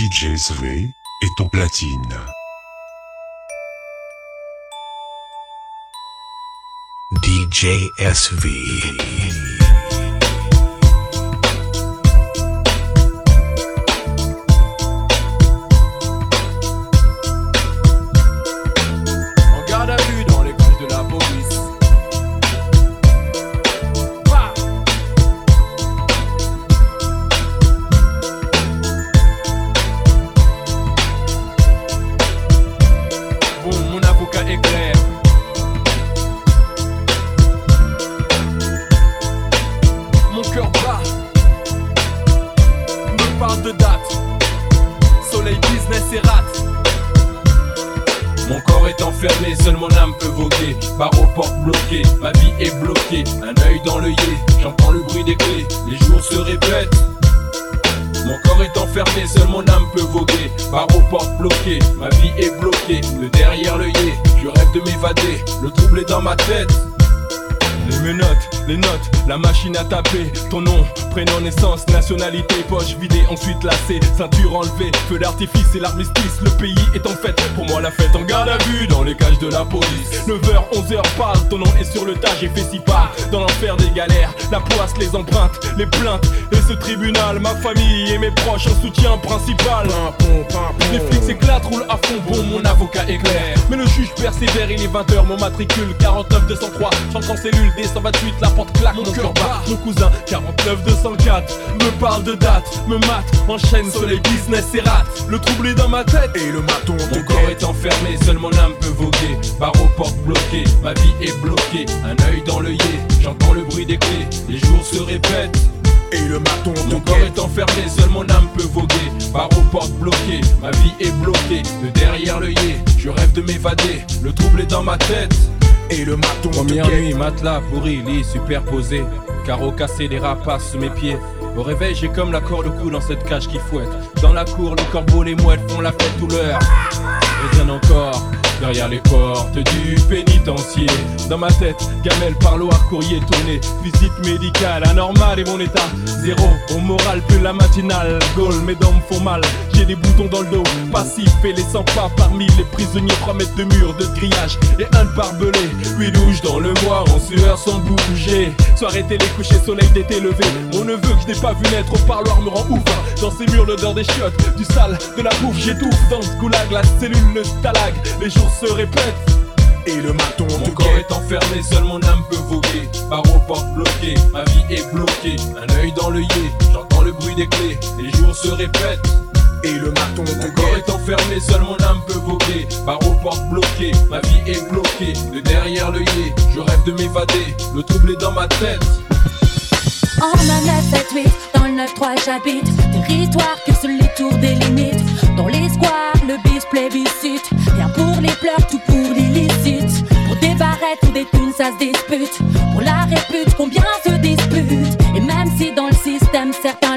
DJ SV est au platine. DJ SV. Mon corps est enfermé, seule mon âme peut voguer. Barreau aux portes ma vie est bloquée. Un œil dans le l'œillet, j'entends le bruit des clés. Les jours se répètent. Mon corps est enfermé, seule mon âme peut voguer. Barreau aux portes ma vie est bloquée. Le derrière l'œillet, je rêve de m'évader. Le trouble est dans ma tête. Les menottes la machine à taper, ton nom, prénom, naissance, nationalité, poche vidée, ensuite lacée, ceinture enlevée, feu d'artifice et l'armistice. Le pays est en fête, pour moi la fête en garde à vue dans les cages de la police. 9h, 11h, parle, ton nom est sur le tas, j'ai fait si pas dans l'enfer des galères. La poisse, les empreintes, les plaintes et ce tribunal, ma famille et mes proches, un soutien principal. Les flics s'éclatent, roulent à fond, bon, mon avocat est clair. Mais le juge persévère, il est 20h, mon matricule 49 203, chante en cellule, D128, la porte claque, mon cousin 49 204 me parle de date, me mate, enchaîne sur les business et rate. Le trouble est dans ma tête et le maton Mon corps est enfermé, seul mon âme peut voguer. Barre aux portes bloquées, ma vie est bloquée. Un œil dans l'œillet, j'entends le bruit des clés. Les jours se répètent. Et le maton Mon corps est enfermé, seul mon âme peut voguer. Barre aux portes bloquées, ma vie est bloquée. De derrière l'œillet, je rêve de m'évader. Le trouble est dans ma tête et le maton Première nuit, matelas pourri, lit superposé Carreaux cassés, des rapaces sous mes pieds Au réveil j'ai comme la corde au cou dans cette cage qui fouette Dans la cour, les corbeaux, les mouettes font la fête tout l'heure Et bien encore derrière les portes du pénitencier. Dans ma tête, gamelle, parloir, courrier tourné, visite médicale, anormal et mon état zéro. Au moral, plus la matinale, Gaulle, mes dents me font mal. Des boutons dans le dos, passif et les 100 pas parmi les prisonniers, 3 mètres de mur, de grillage et un de barbelé. Puis douche dans le bois, en sueur sans bouger. Soirée télé, coucher, soleil d'été levé. Mon neveu que je n'ai pas vu naître au parloir me rend ouf. Dans ces murs, l'odeur des chiottes, du sale, de la bouffe, j'étouffe dans ce goulag, la cellule, le stalag. Les jours se répète et le maton Mon corps est enfermé, seul mon âme peut voguer Par aux portes bloquées, ma vie est bloquée Un œil dans l'œillet, j'entends le bruit des clés Les jours se répètent et le maton Mon corps est enfermé, seul mon âme peut voguer. Par aux portes bloquées, ma vie est bloquée. De derrière l'œillet, je rêve de m'évader. Le trouble est dans ma tête. En un 978, dans le 9-3 j'habite. Territoire que seuls les tours délimitent Dans les squares, le bis plébiscite. Rien pour les pleurs, tout pour l'illicite. Pour des barrettes ou des thunes, ça se dispute. Pour la répute, combien se disputent? Et même si dans le système certains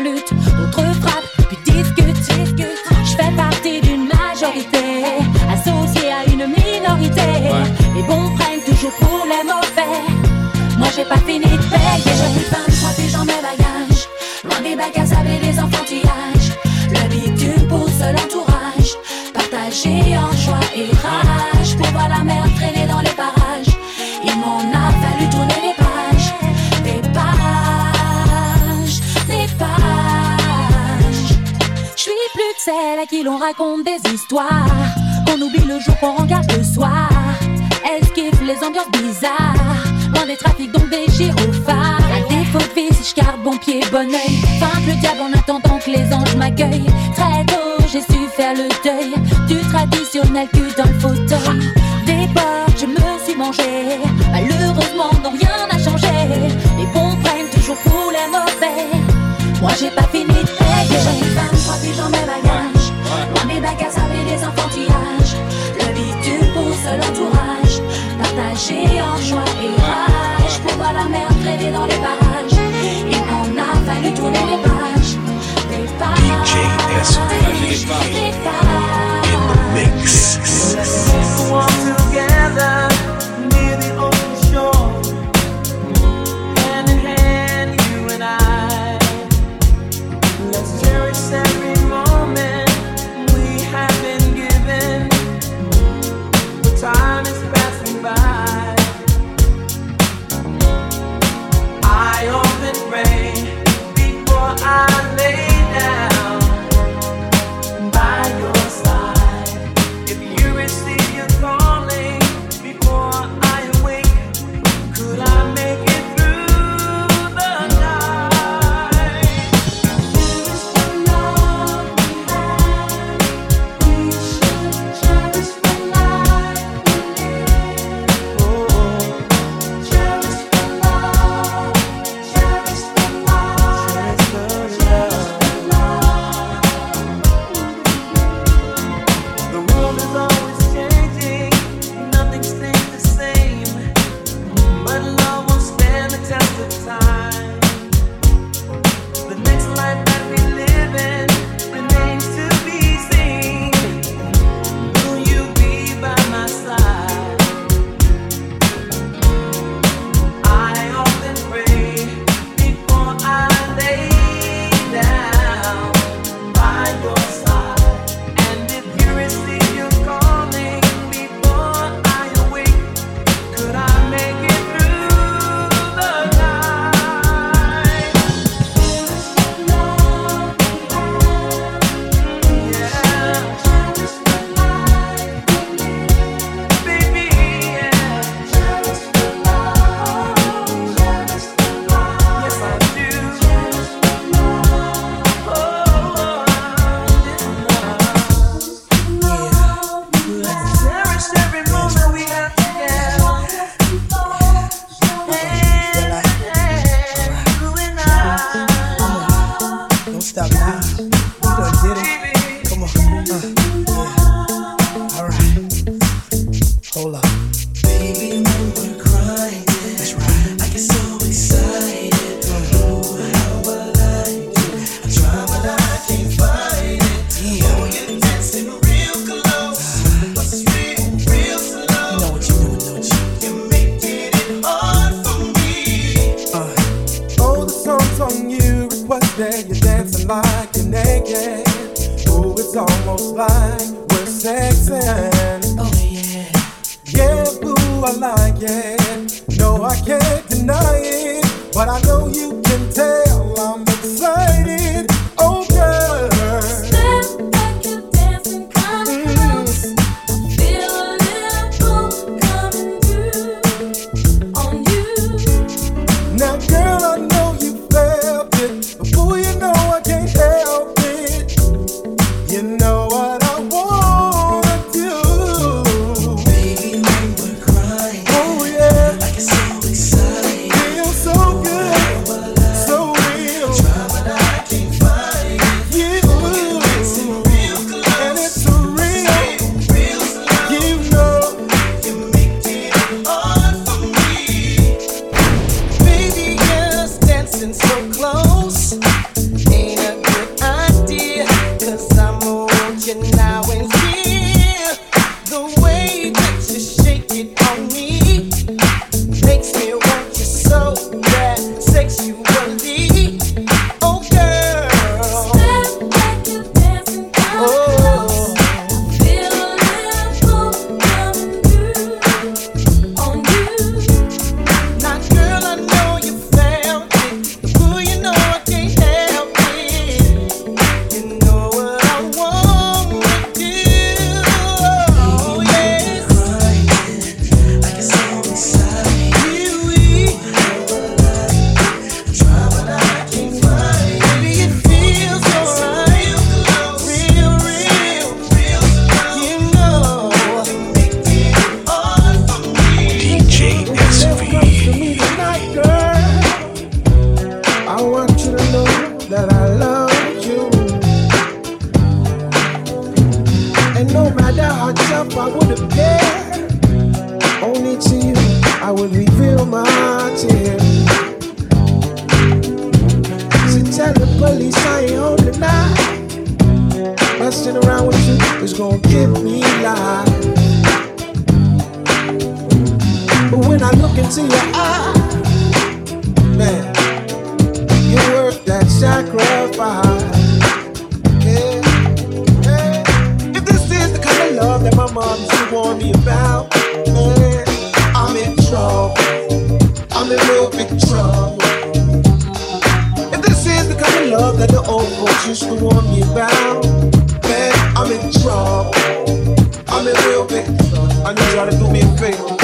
j'ai pas fini de payer dans mes bagages. Loin des bacs à des enfantillages. Le bitume pousse l'entourage. Partagé en joie et rage. Pour voir la mer traîner dans les parages. Il m'en a fallu tourner les pages. Des pages, des pages. Je suis plus de celle à qui l'on raconte des histoires. Qu'on oublie le jour qu'on regarde le soir. Esquive les ambiances bizarres. Trafics, donc des gyrophares si je garde bon pied, bon oeil. Fin le diable en attendant que les anges m'accueillent. Très tôt, j'ai su faire le deuil du traditionnel cul dans le fauteuil. Des portes, je me suis mangé. Malheureusement, non, rien n'a Hold up. around with you is gonna give me life. But when I look into your eye, man, you're worth that sacrifice. If this is the kind of love that my mom used to warn me about, man, I'm in trouble. I'm in real big trouble. If this is the kind of love that the old folks used to warn me about. I'm in trouble. I'm in real big. I need y'all to do me a favor.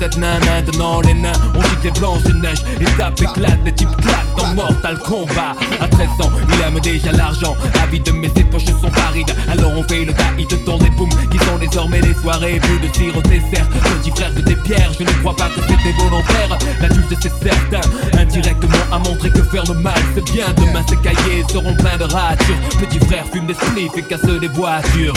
cette nana Donnant les nains, on dit des blancs de neige Les tapes éclatent, les types claquent dans Mortal Kombat. À 13 ans, il aime déjà l'argent. La vie de mes ses poches sont parides. Alors on fait le taïd dans les booms Qui sont désormais les soirées Plus de tir au dessert Petit frère de tes pierres, je ne crois pas que c'était volontaire. L'adulte c'est certain, indirectement à montrer que faire le mal c'est bien. Demain ces cahiers seront pleins de ratures. Petit frère fume des sniffs et casse des voitures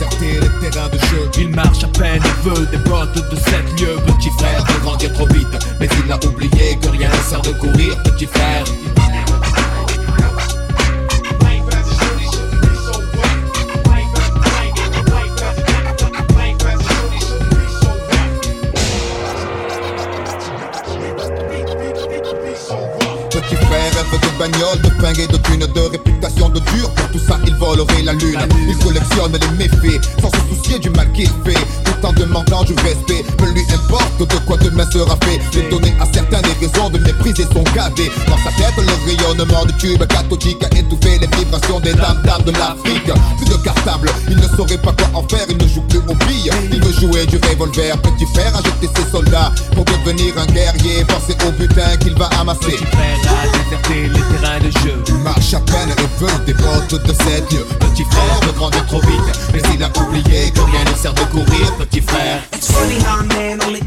les terrains de jeu. Il marche à peine et veut des bottes de sept lieux. Petit frère veut grandir trop vite, mais il a oublié que rien ne sert de courir, petit frère. bagnole de pingue et de thunes, de réputation de dur. Pour tout ça, il volerait la lune. Il collectionne les méfaits sans se soucier du mal qu'il fait. Tout en demandant du respect, peu lui importe de quoi demain sera fait. J'ai donné à certains des raisons de mépriser son cadet. Dans sa rayonnement du tube cathodique a étouffé les vibrations des dames dames de l'Afrique. Plus de cartable, il ne saurait pas quoi en faire, il ne joue plus aux billes. Il veut jouer du revolver, petit frère a jeté ses soldats pour devenir un guerrier? Penser au butin qu'il va amasser. Petit frère a déserté les terrains de jeu. Il marche à peine et veut des bottes de sept yeux. Petit frère veut grandir trop vite, mais il a oublié que rien ne sert de courir. Petit frère. It's funny how a man only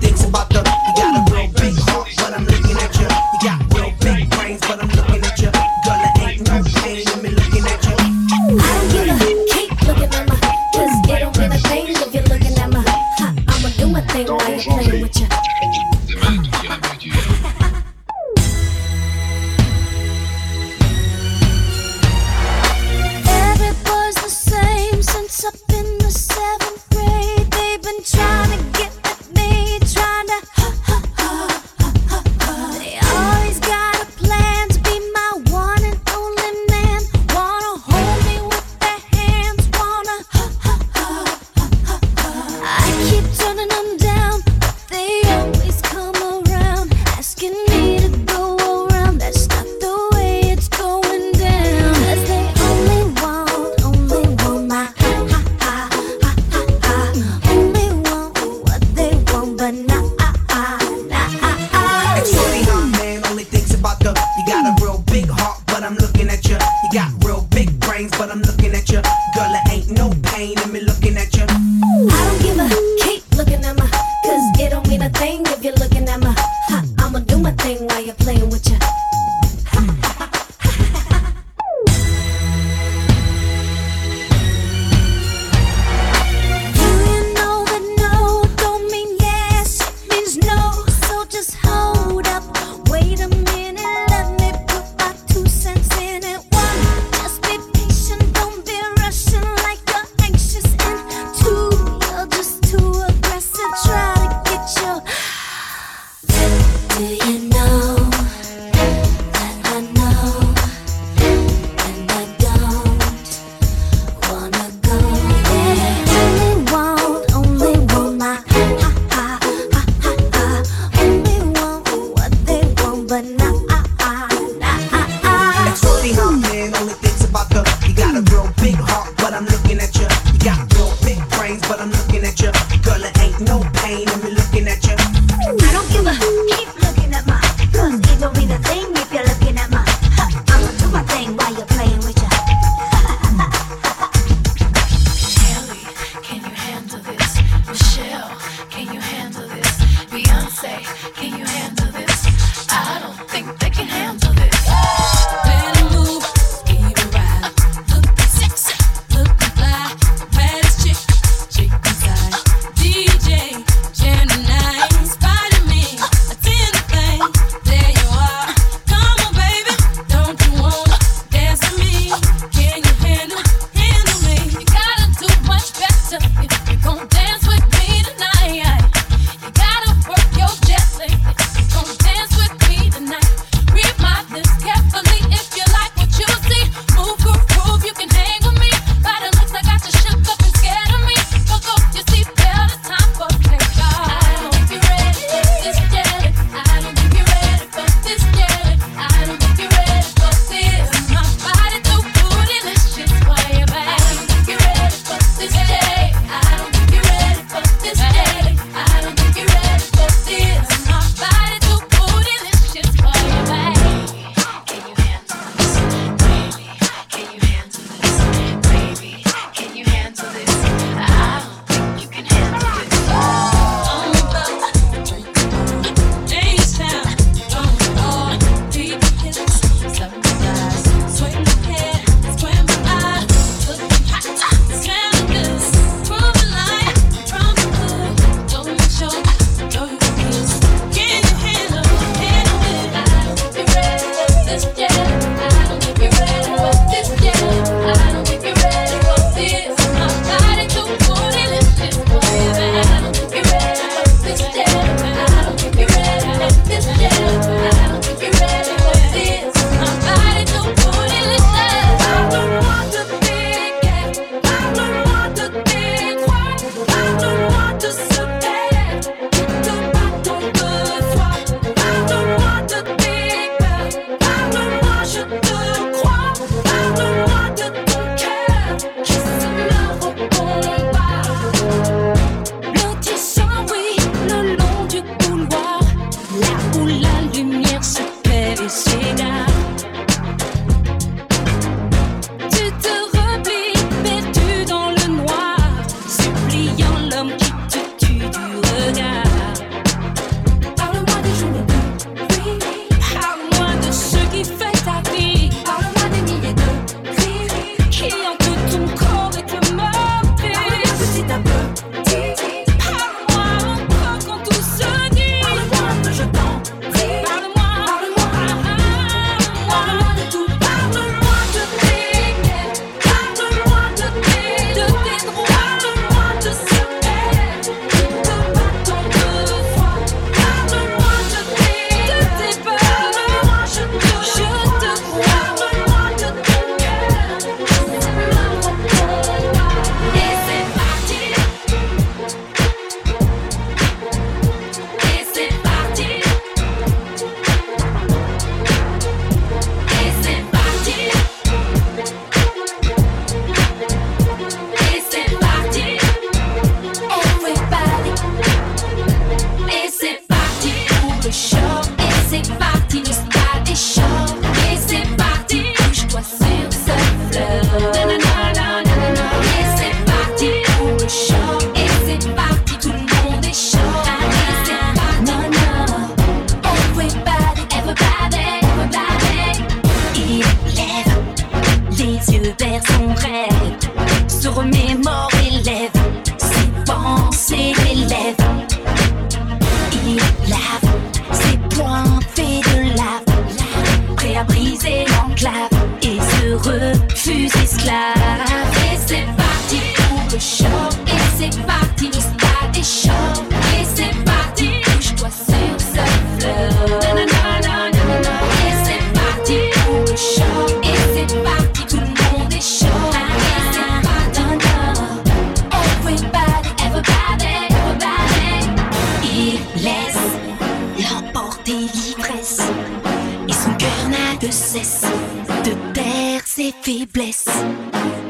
De taire ses faiblesses.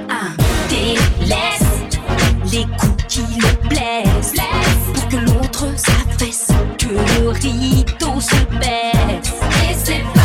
Un délaisse les coups qui le blessent. Pour que l'autre s'affaisse, que le rideau se baisse. Et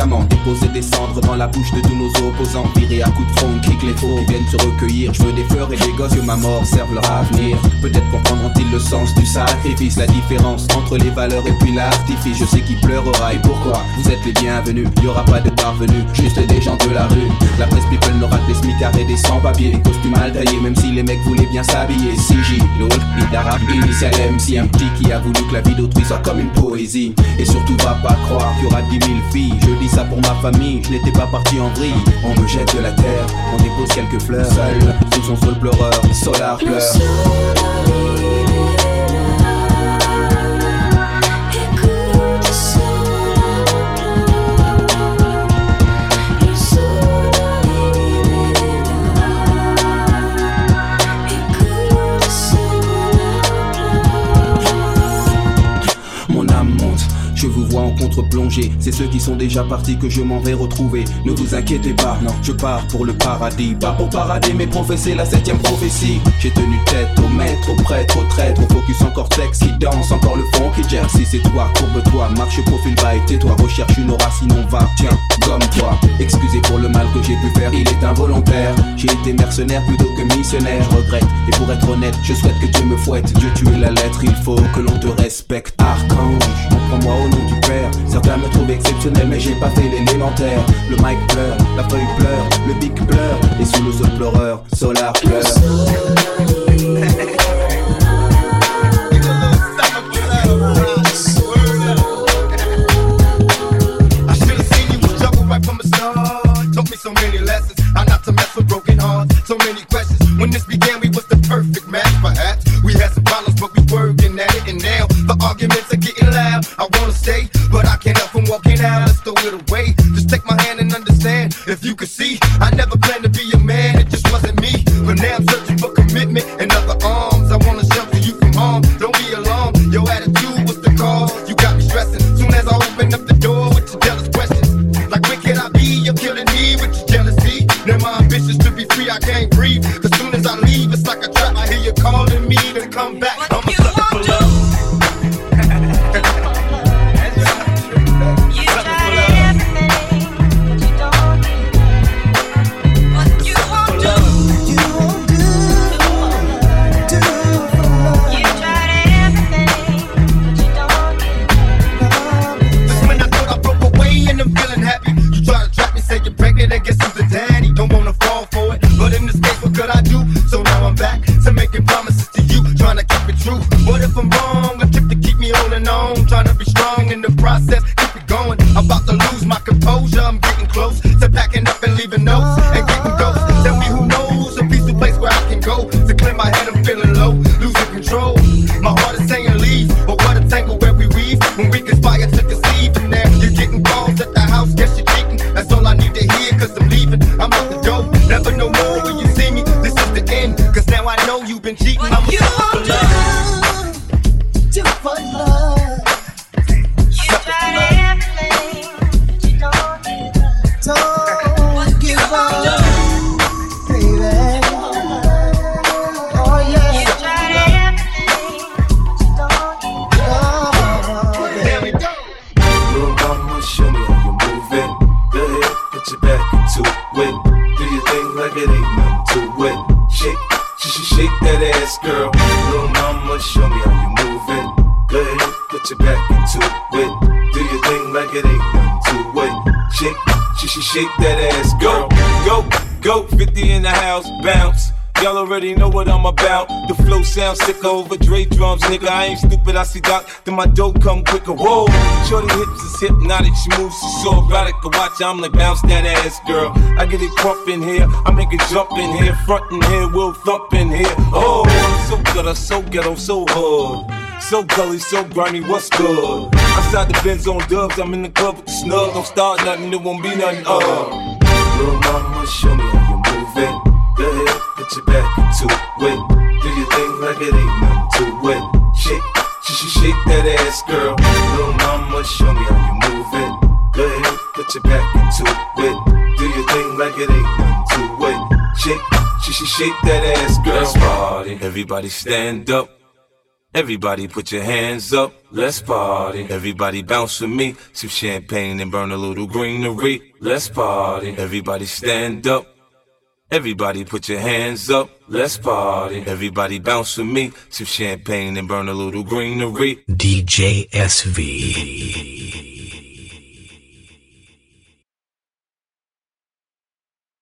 Déposer des cendres dans la bouche de tous nos opposants. Virer à coups de front, kick les faux viennent se recueillir. Je veux des fleurs et des gosses que ma mort serve leur avenir. Peut-être comprendront-ils le sens du sacrifice, la différence entre les valeurs et puis l'artifice. Je sais qui pleurera et pourquoi. Vous êtes les bienvenus, y aura pas de parvenus, juste des gens de la rue. La presse people n'aura que des smicards et des sans-papiers, des costumes mal taillés, même si les mecs voulaient bien s'habiller. CJ, l'autre, Idara, initial MC, un petit qui a voulu que la vie d'autrui soit comme une poésie. Et surtout, va pas croire qu'il y aura dix mille filles. Je dis ça pour ma famille, je n'étais pas parti en vrille. On me jette de la terre, on dépose quelques fleurs. Seul, sous son sol pleureur, solar pleure. Contre-plongée. C'est ceux qui sont déjà partis que je m'en vais retrouver. Ne vous inquiétez pas, non, je pars pour le paradis. Pas pour parader, mais professer la septième prophétie. J'ai tenu tête au maître, au prêtre, au traître, au focus en cortex qui danse, encore le fond qui gère. Si c'est toi, courbe-toi, marche profil bas et tais-toi. Recherche une aura, sinon va, tiens, gomme-toi. Excusez pour le mal que j'ai pu faire, il est involontaire. J'ai été mercenaire plutôt que missionnaire, je regrette. Et pour être honnête, je souhaite que Dieu me fouette. Dieu tu es la lettre, il faut que l'on te respecte. Archange, prends-moi au nom du Père. Certains me trouvent exceptionnel, mais j'ai pas fait l'élémentaire. Le mic pleure, la feuille pleure, le bic pleure. Et sous le sol pleureur, solar pleure. Shake that ass, girl. Go, go, 50 in the house, bounce. Y'all already know what I'm about. The flow sounds sick over Dre drums, nigga. I ain't stupid, I see Doc, then my dope come quicker. Whoa, shorty hips is hypnotic, she moves, she's so erotic. I watch, I'm like bounce that ass, girl. I get it crump in here, I make it jump in here, front in here, will thump in here. Oh, so good, so ghetto, so hood. So gully, so grimy, what's good? Outside the Benz on dubs, I'm in the club with the snug. Don't start nothing, it won't be nothing. Uh. Little mama, show me how you move it. Go ahead, put your back into it. Do your thing like it ain't nothing to it. Shake, sh- sh- shake that ass, girl. Little mama, show me how you move it. Go ahead, put your back into it. Do your thing like it ain't nothing to it. Shake, sh- sh- shake that ass, girl. Let's party. Everybody stand up. Everybody put your hands up, let's party. Everybody bounce with me, some champagne and burn a little greenery. Let's party. Everybody stand up. Everybody put your hands up, let's party. Everybody bounce with me, some champagne and burn a little greenery. DJ SV.